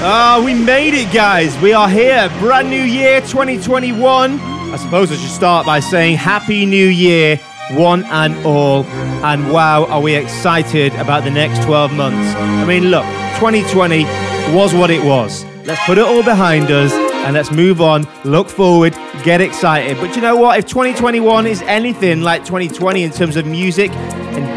Ah, we made it, guys. We are here. Brand new year 2021. I suppose I should start by saying Happy New Year, one and all. And wow, are we excited about the next 12 months? I mean, look, 2020 was what it was. Let's put it all behind us and let's move on, look forward, get excited. But you know what? If 2021 is anything like 2020 in terms of music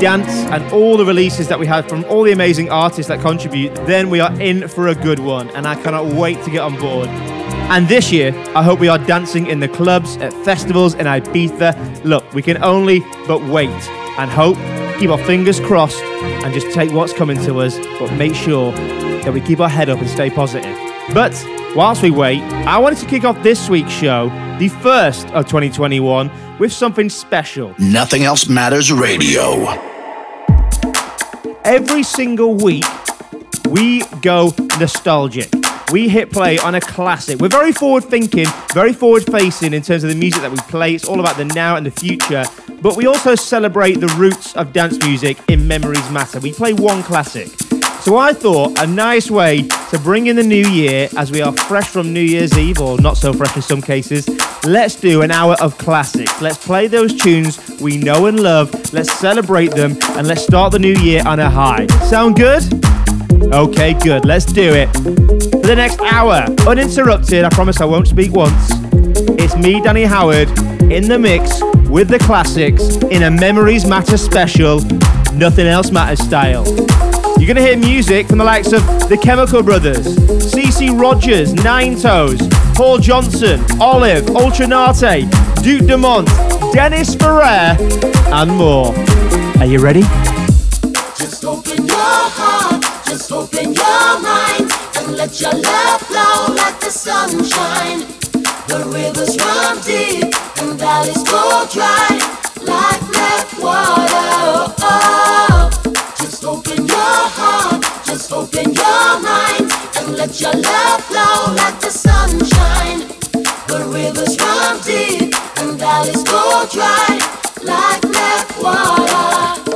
dance and all the releases that we had from all the amazing artists that contribute, then we are in for a good one. And I cannot wait to get on board. And this year, I hope we are dancing in the clubs, at festivals, in Ibiza. Look, we can only but wait and hope, keep our fingers crossed, and just take what's coming to us, but make sure that we keep our head up and stay positive. But whilst we wait, I wanted to kick off this week's show, the first of 2021, with something special. Nothing else matters radio. Every single week, we go nostalgic. We hit play on a classic. We're very forward thinking, very forward facing in terms of the music that we play. It's all about the now and the future. But we also celebrate the roots of dance music in Memories Matter. We play one classic. So I thought a nice way to bring in the new year, as we are fresh from New Year's Eve, or not so fresh in some cases, let's do an hour of classics. Let's play those tunes we know and love, let's celebrate them, and let's start the new year on a high. Sound good? Okay, good. Let's do it. For the next hour, uninterrupted, I promise I won't speak once. It's me, Danny Howard, in the mix with the classics in a Memories Matter special, Nothing Else Matters style. You're going to hear music from the likes of The Chemical Brothers, CeCe Rogers, Nine Toes, Paul Johnson, Olive, Ultra Naté, Duke Dumont, Dennis Ferrer, and more. Are you ready? Just open your heart, just open your mind, and let your love flow like the sunshine. The rivers run deep, and go dry, like black water. Oh, oh. just open just open your mind, and let your love flow like the sunshine. The rivers run deep, and valleys go dry, like black water.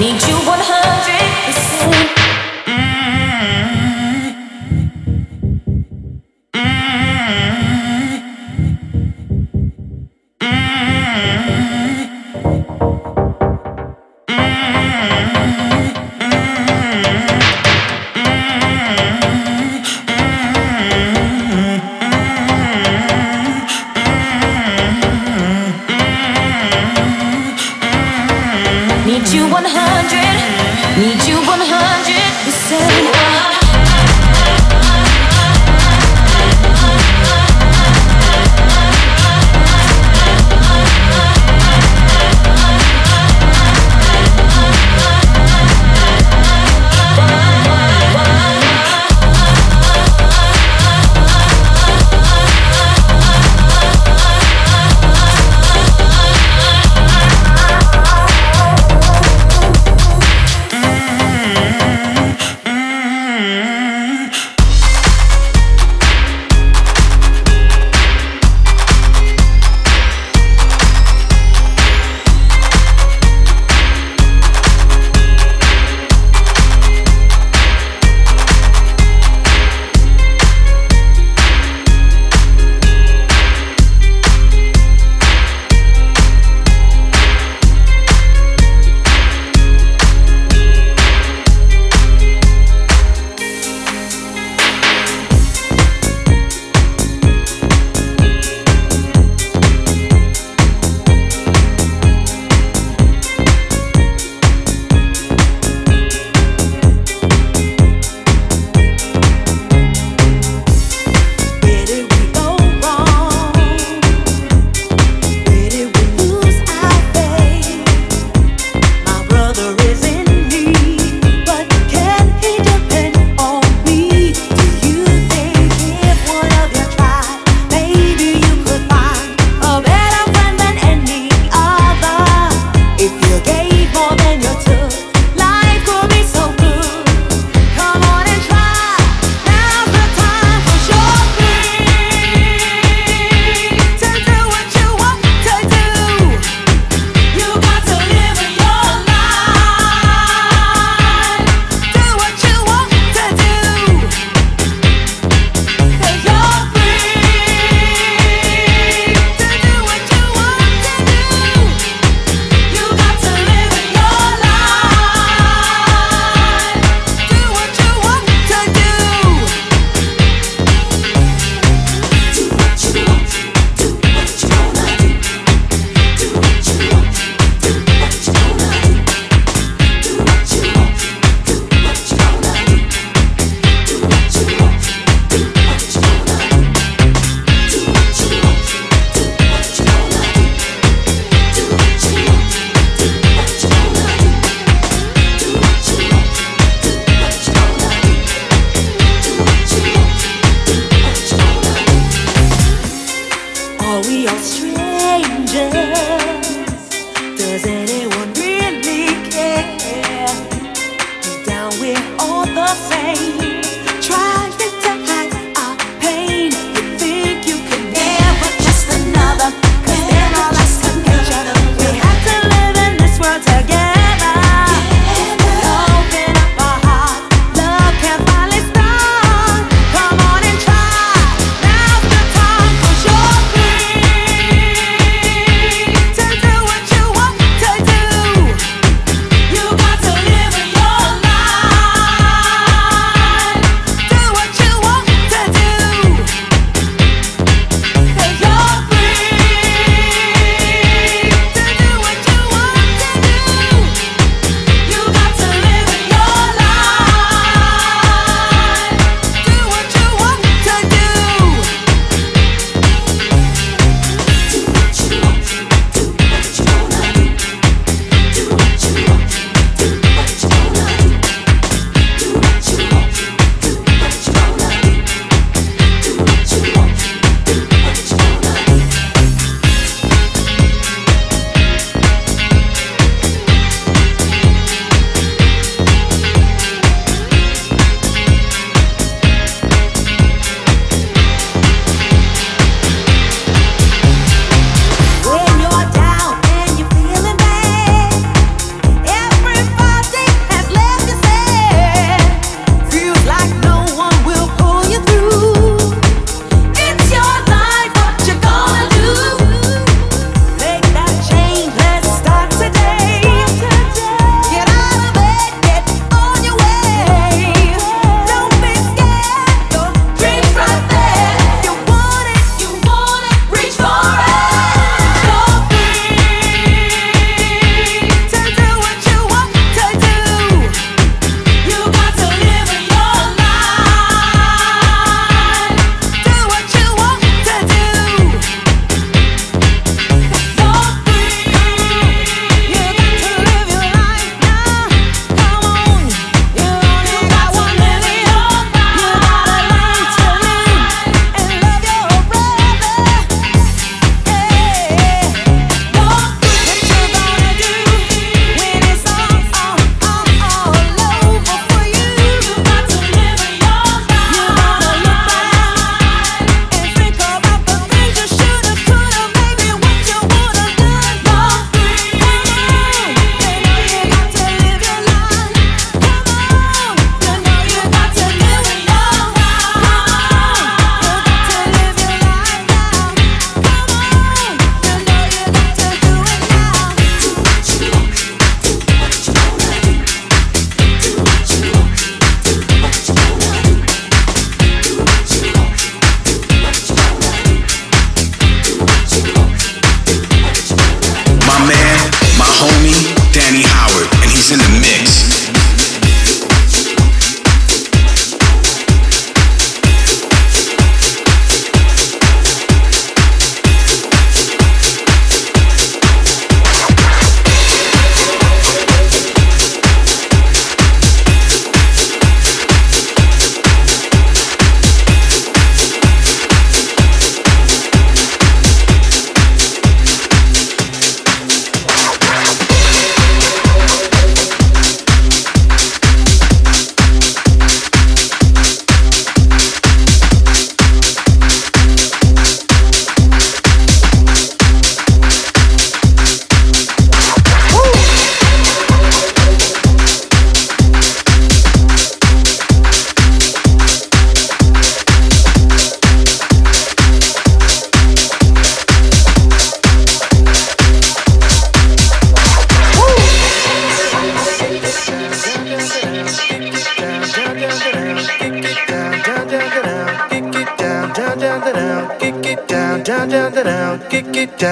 Need you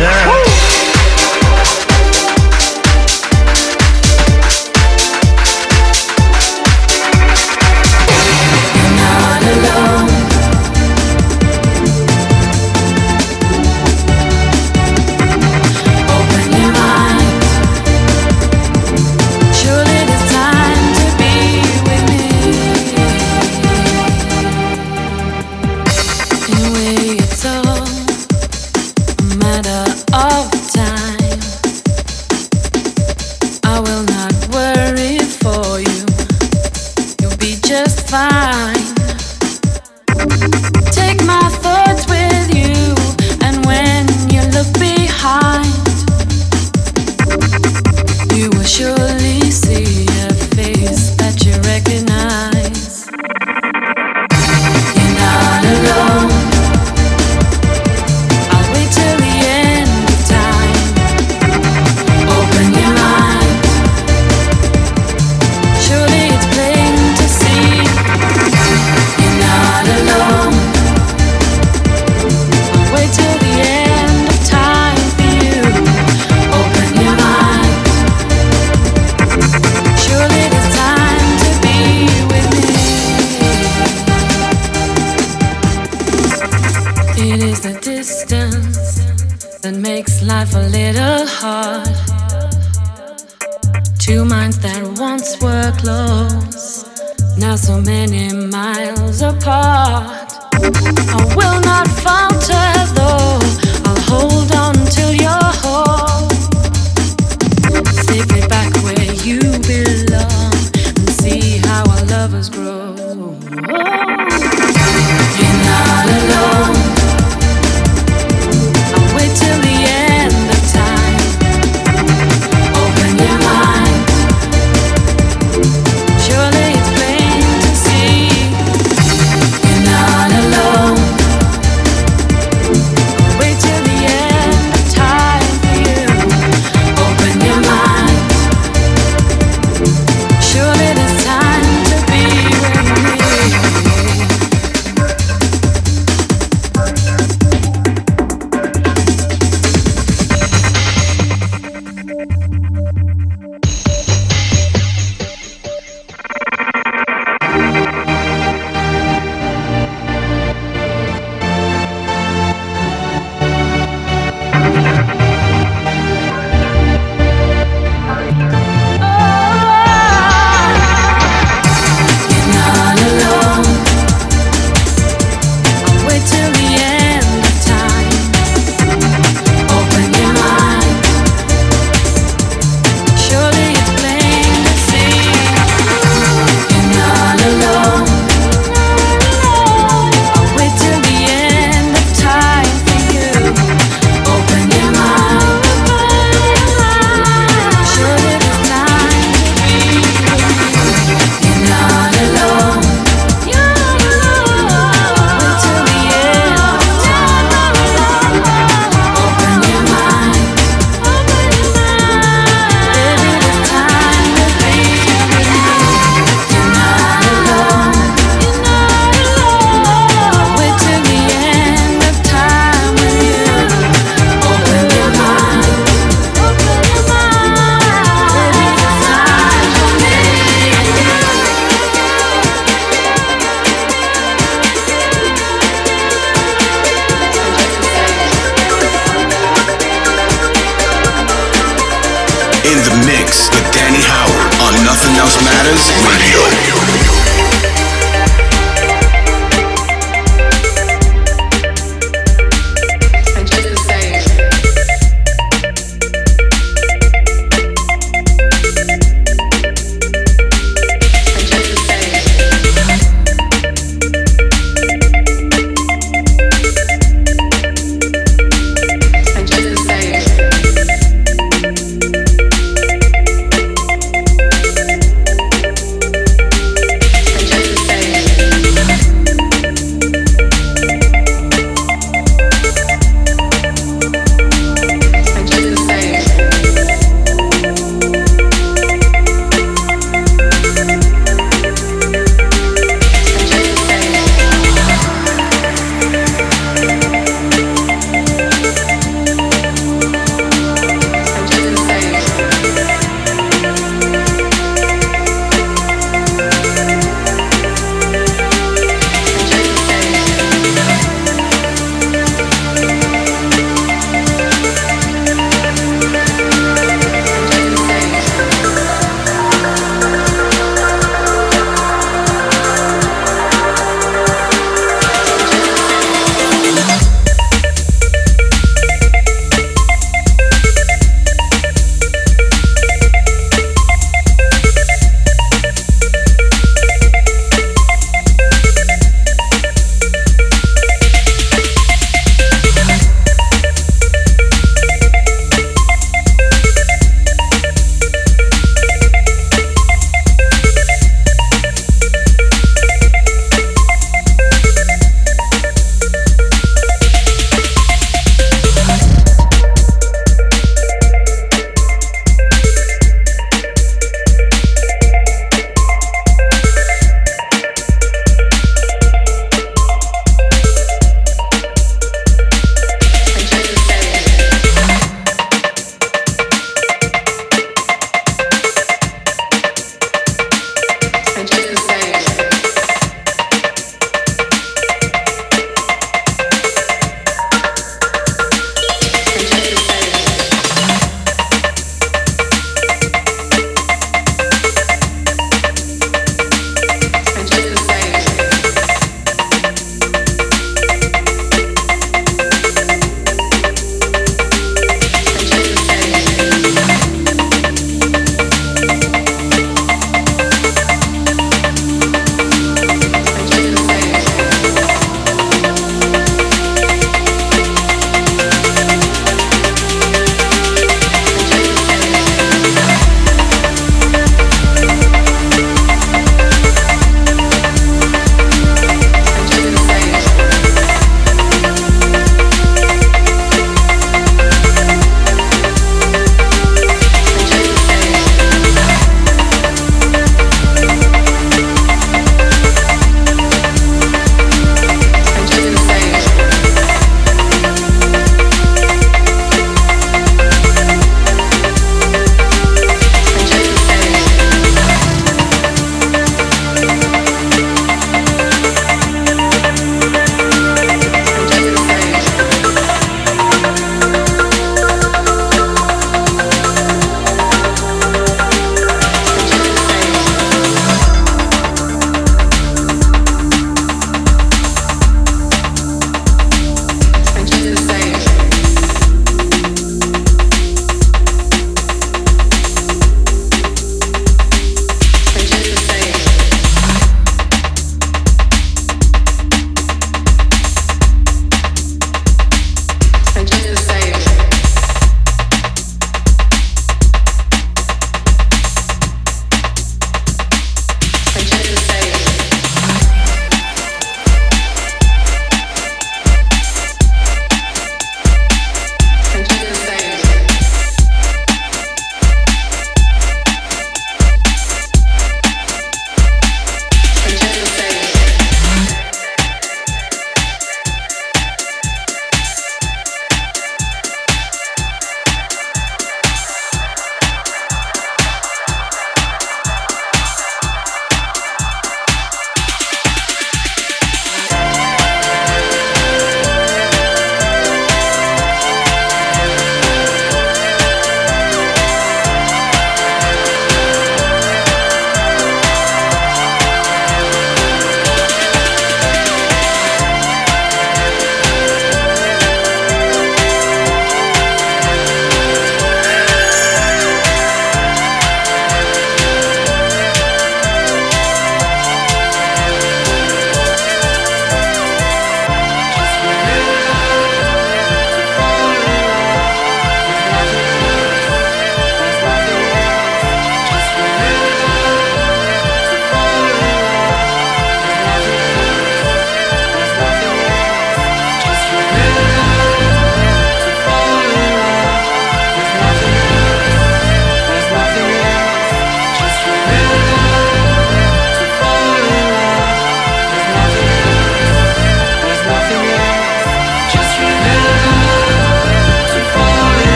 Yeah. minds that once were close, now so many miles apart. I will not falter though.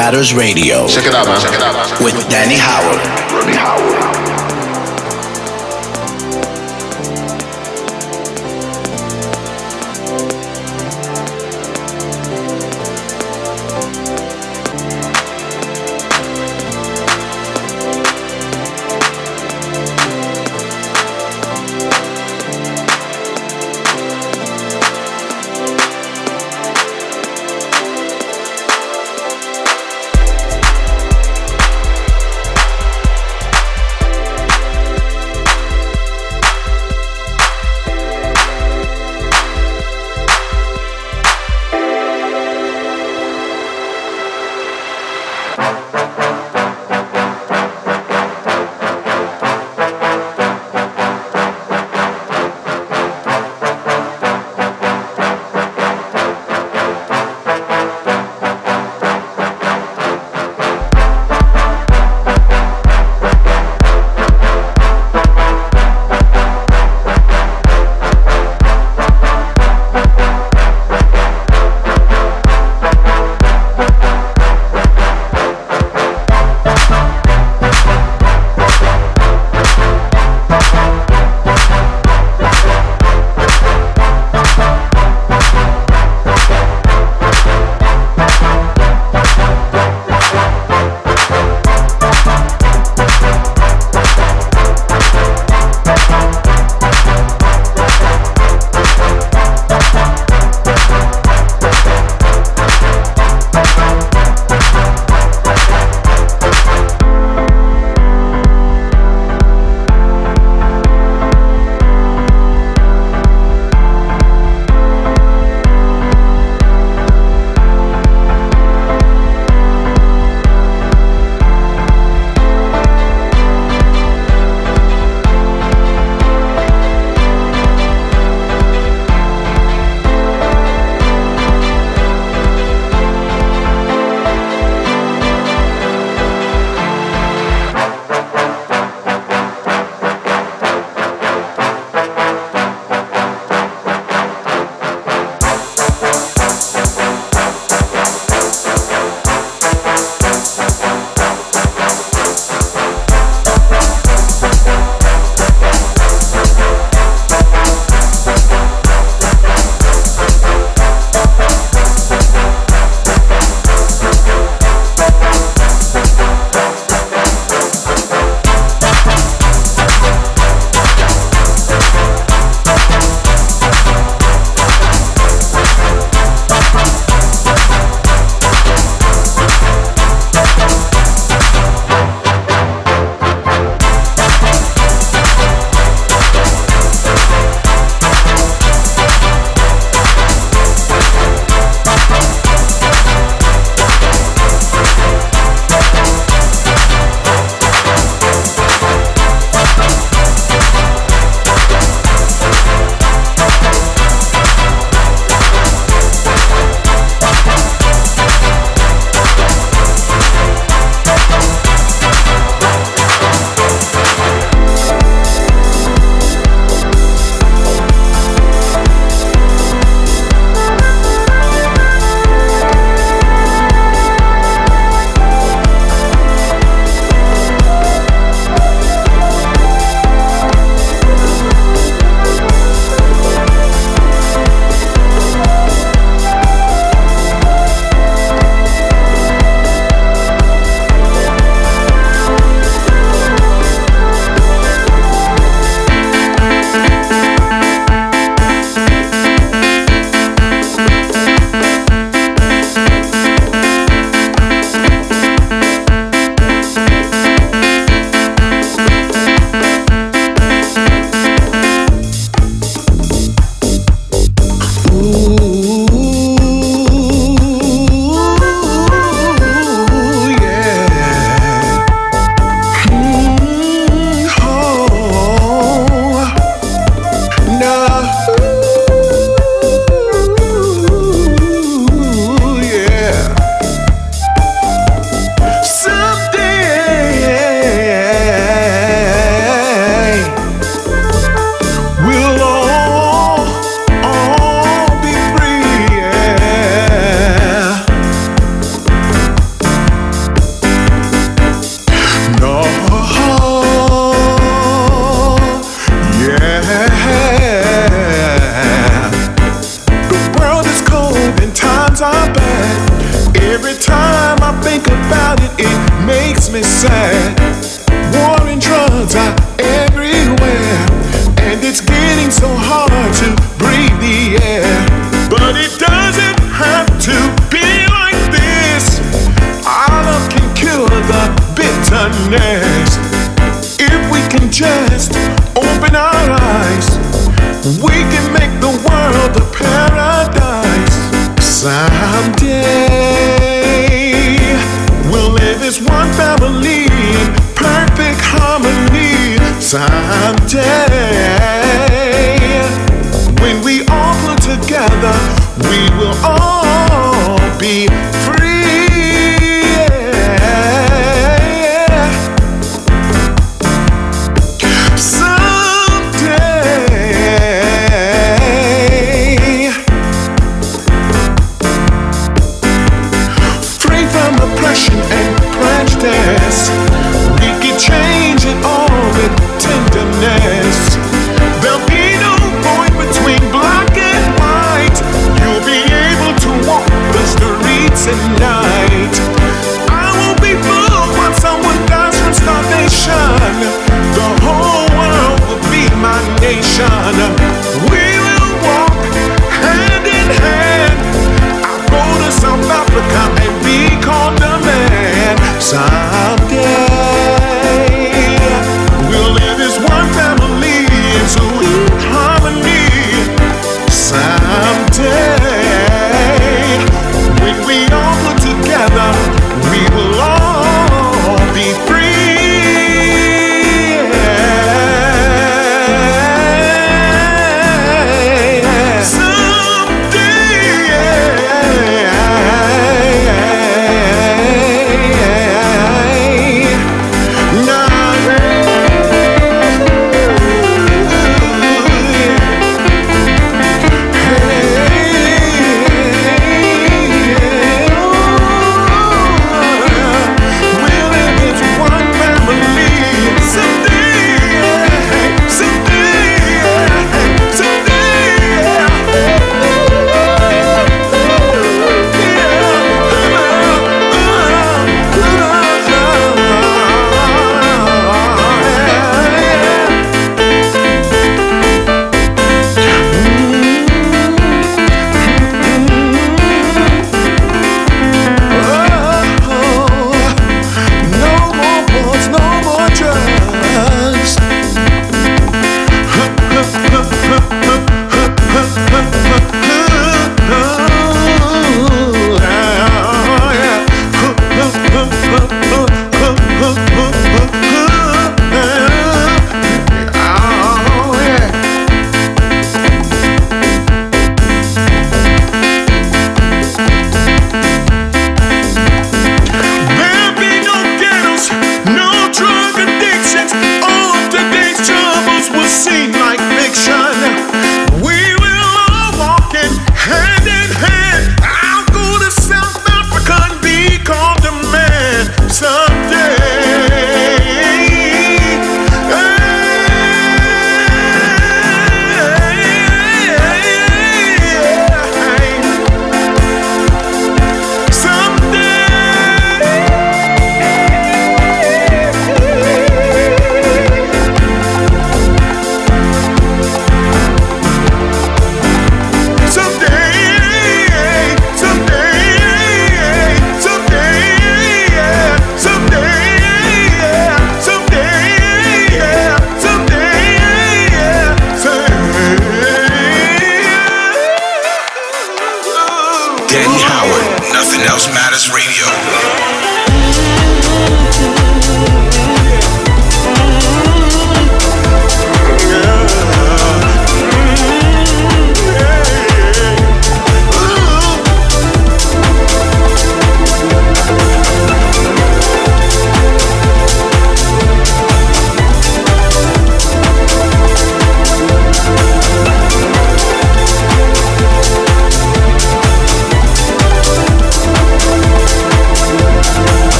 Matters Radio. Check it out, man. Check it out, man. With Danny Howard. enough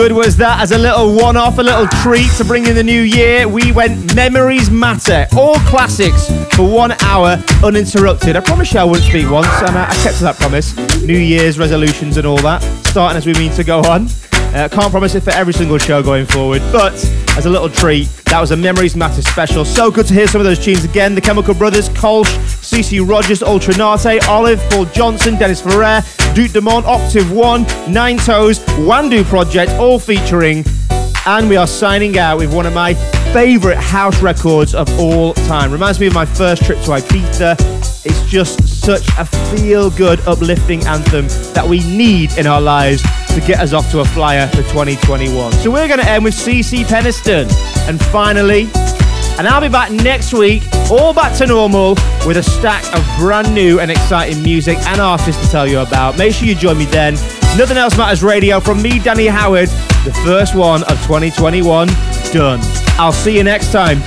good was that? As a little one off, a little treat to bring in the new year, we went Memories Matter. All classics for one hour uninterrupted. I promised you I wouldn't speak once, and I, I kept to that promise. New Year's resolutions and all that, starting as we mean to go on. Uh, can't promise it for every single show going forward, but as a little treat, that was a Memories Matter special. So good to hear some of those tunes again. The Chemical Brothers, Kolsch, CeCe Rogers, Ultra Naté, Olive, Paul Johnson, Dennis Ferrer, Duke Dumont, Octave One, Nine Toes, Wamdue Project, all featuring. And we are signing out with one of my favourite house records of all time. Reminds me of my first trip to Ibiza. It's just such a feel good, uplifting anthem that we need in our lives to get us off to a flyer for 2021. So we're going to end with CeCe Peniston. And finally, and I'll be back next week, all back to normal, with a stack of brand new and exciting music and artists to tell you about. Make sure you join me then. Nothing Else Matters Radio from me, Danny Howard, the first one of 2021 done. I'll see you next time.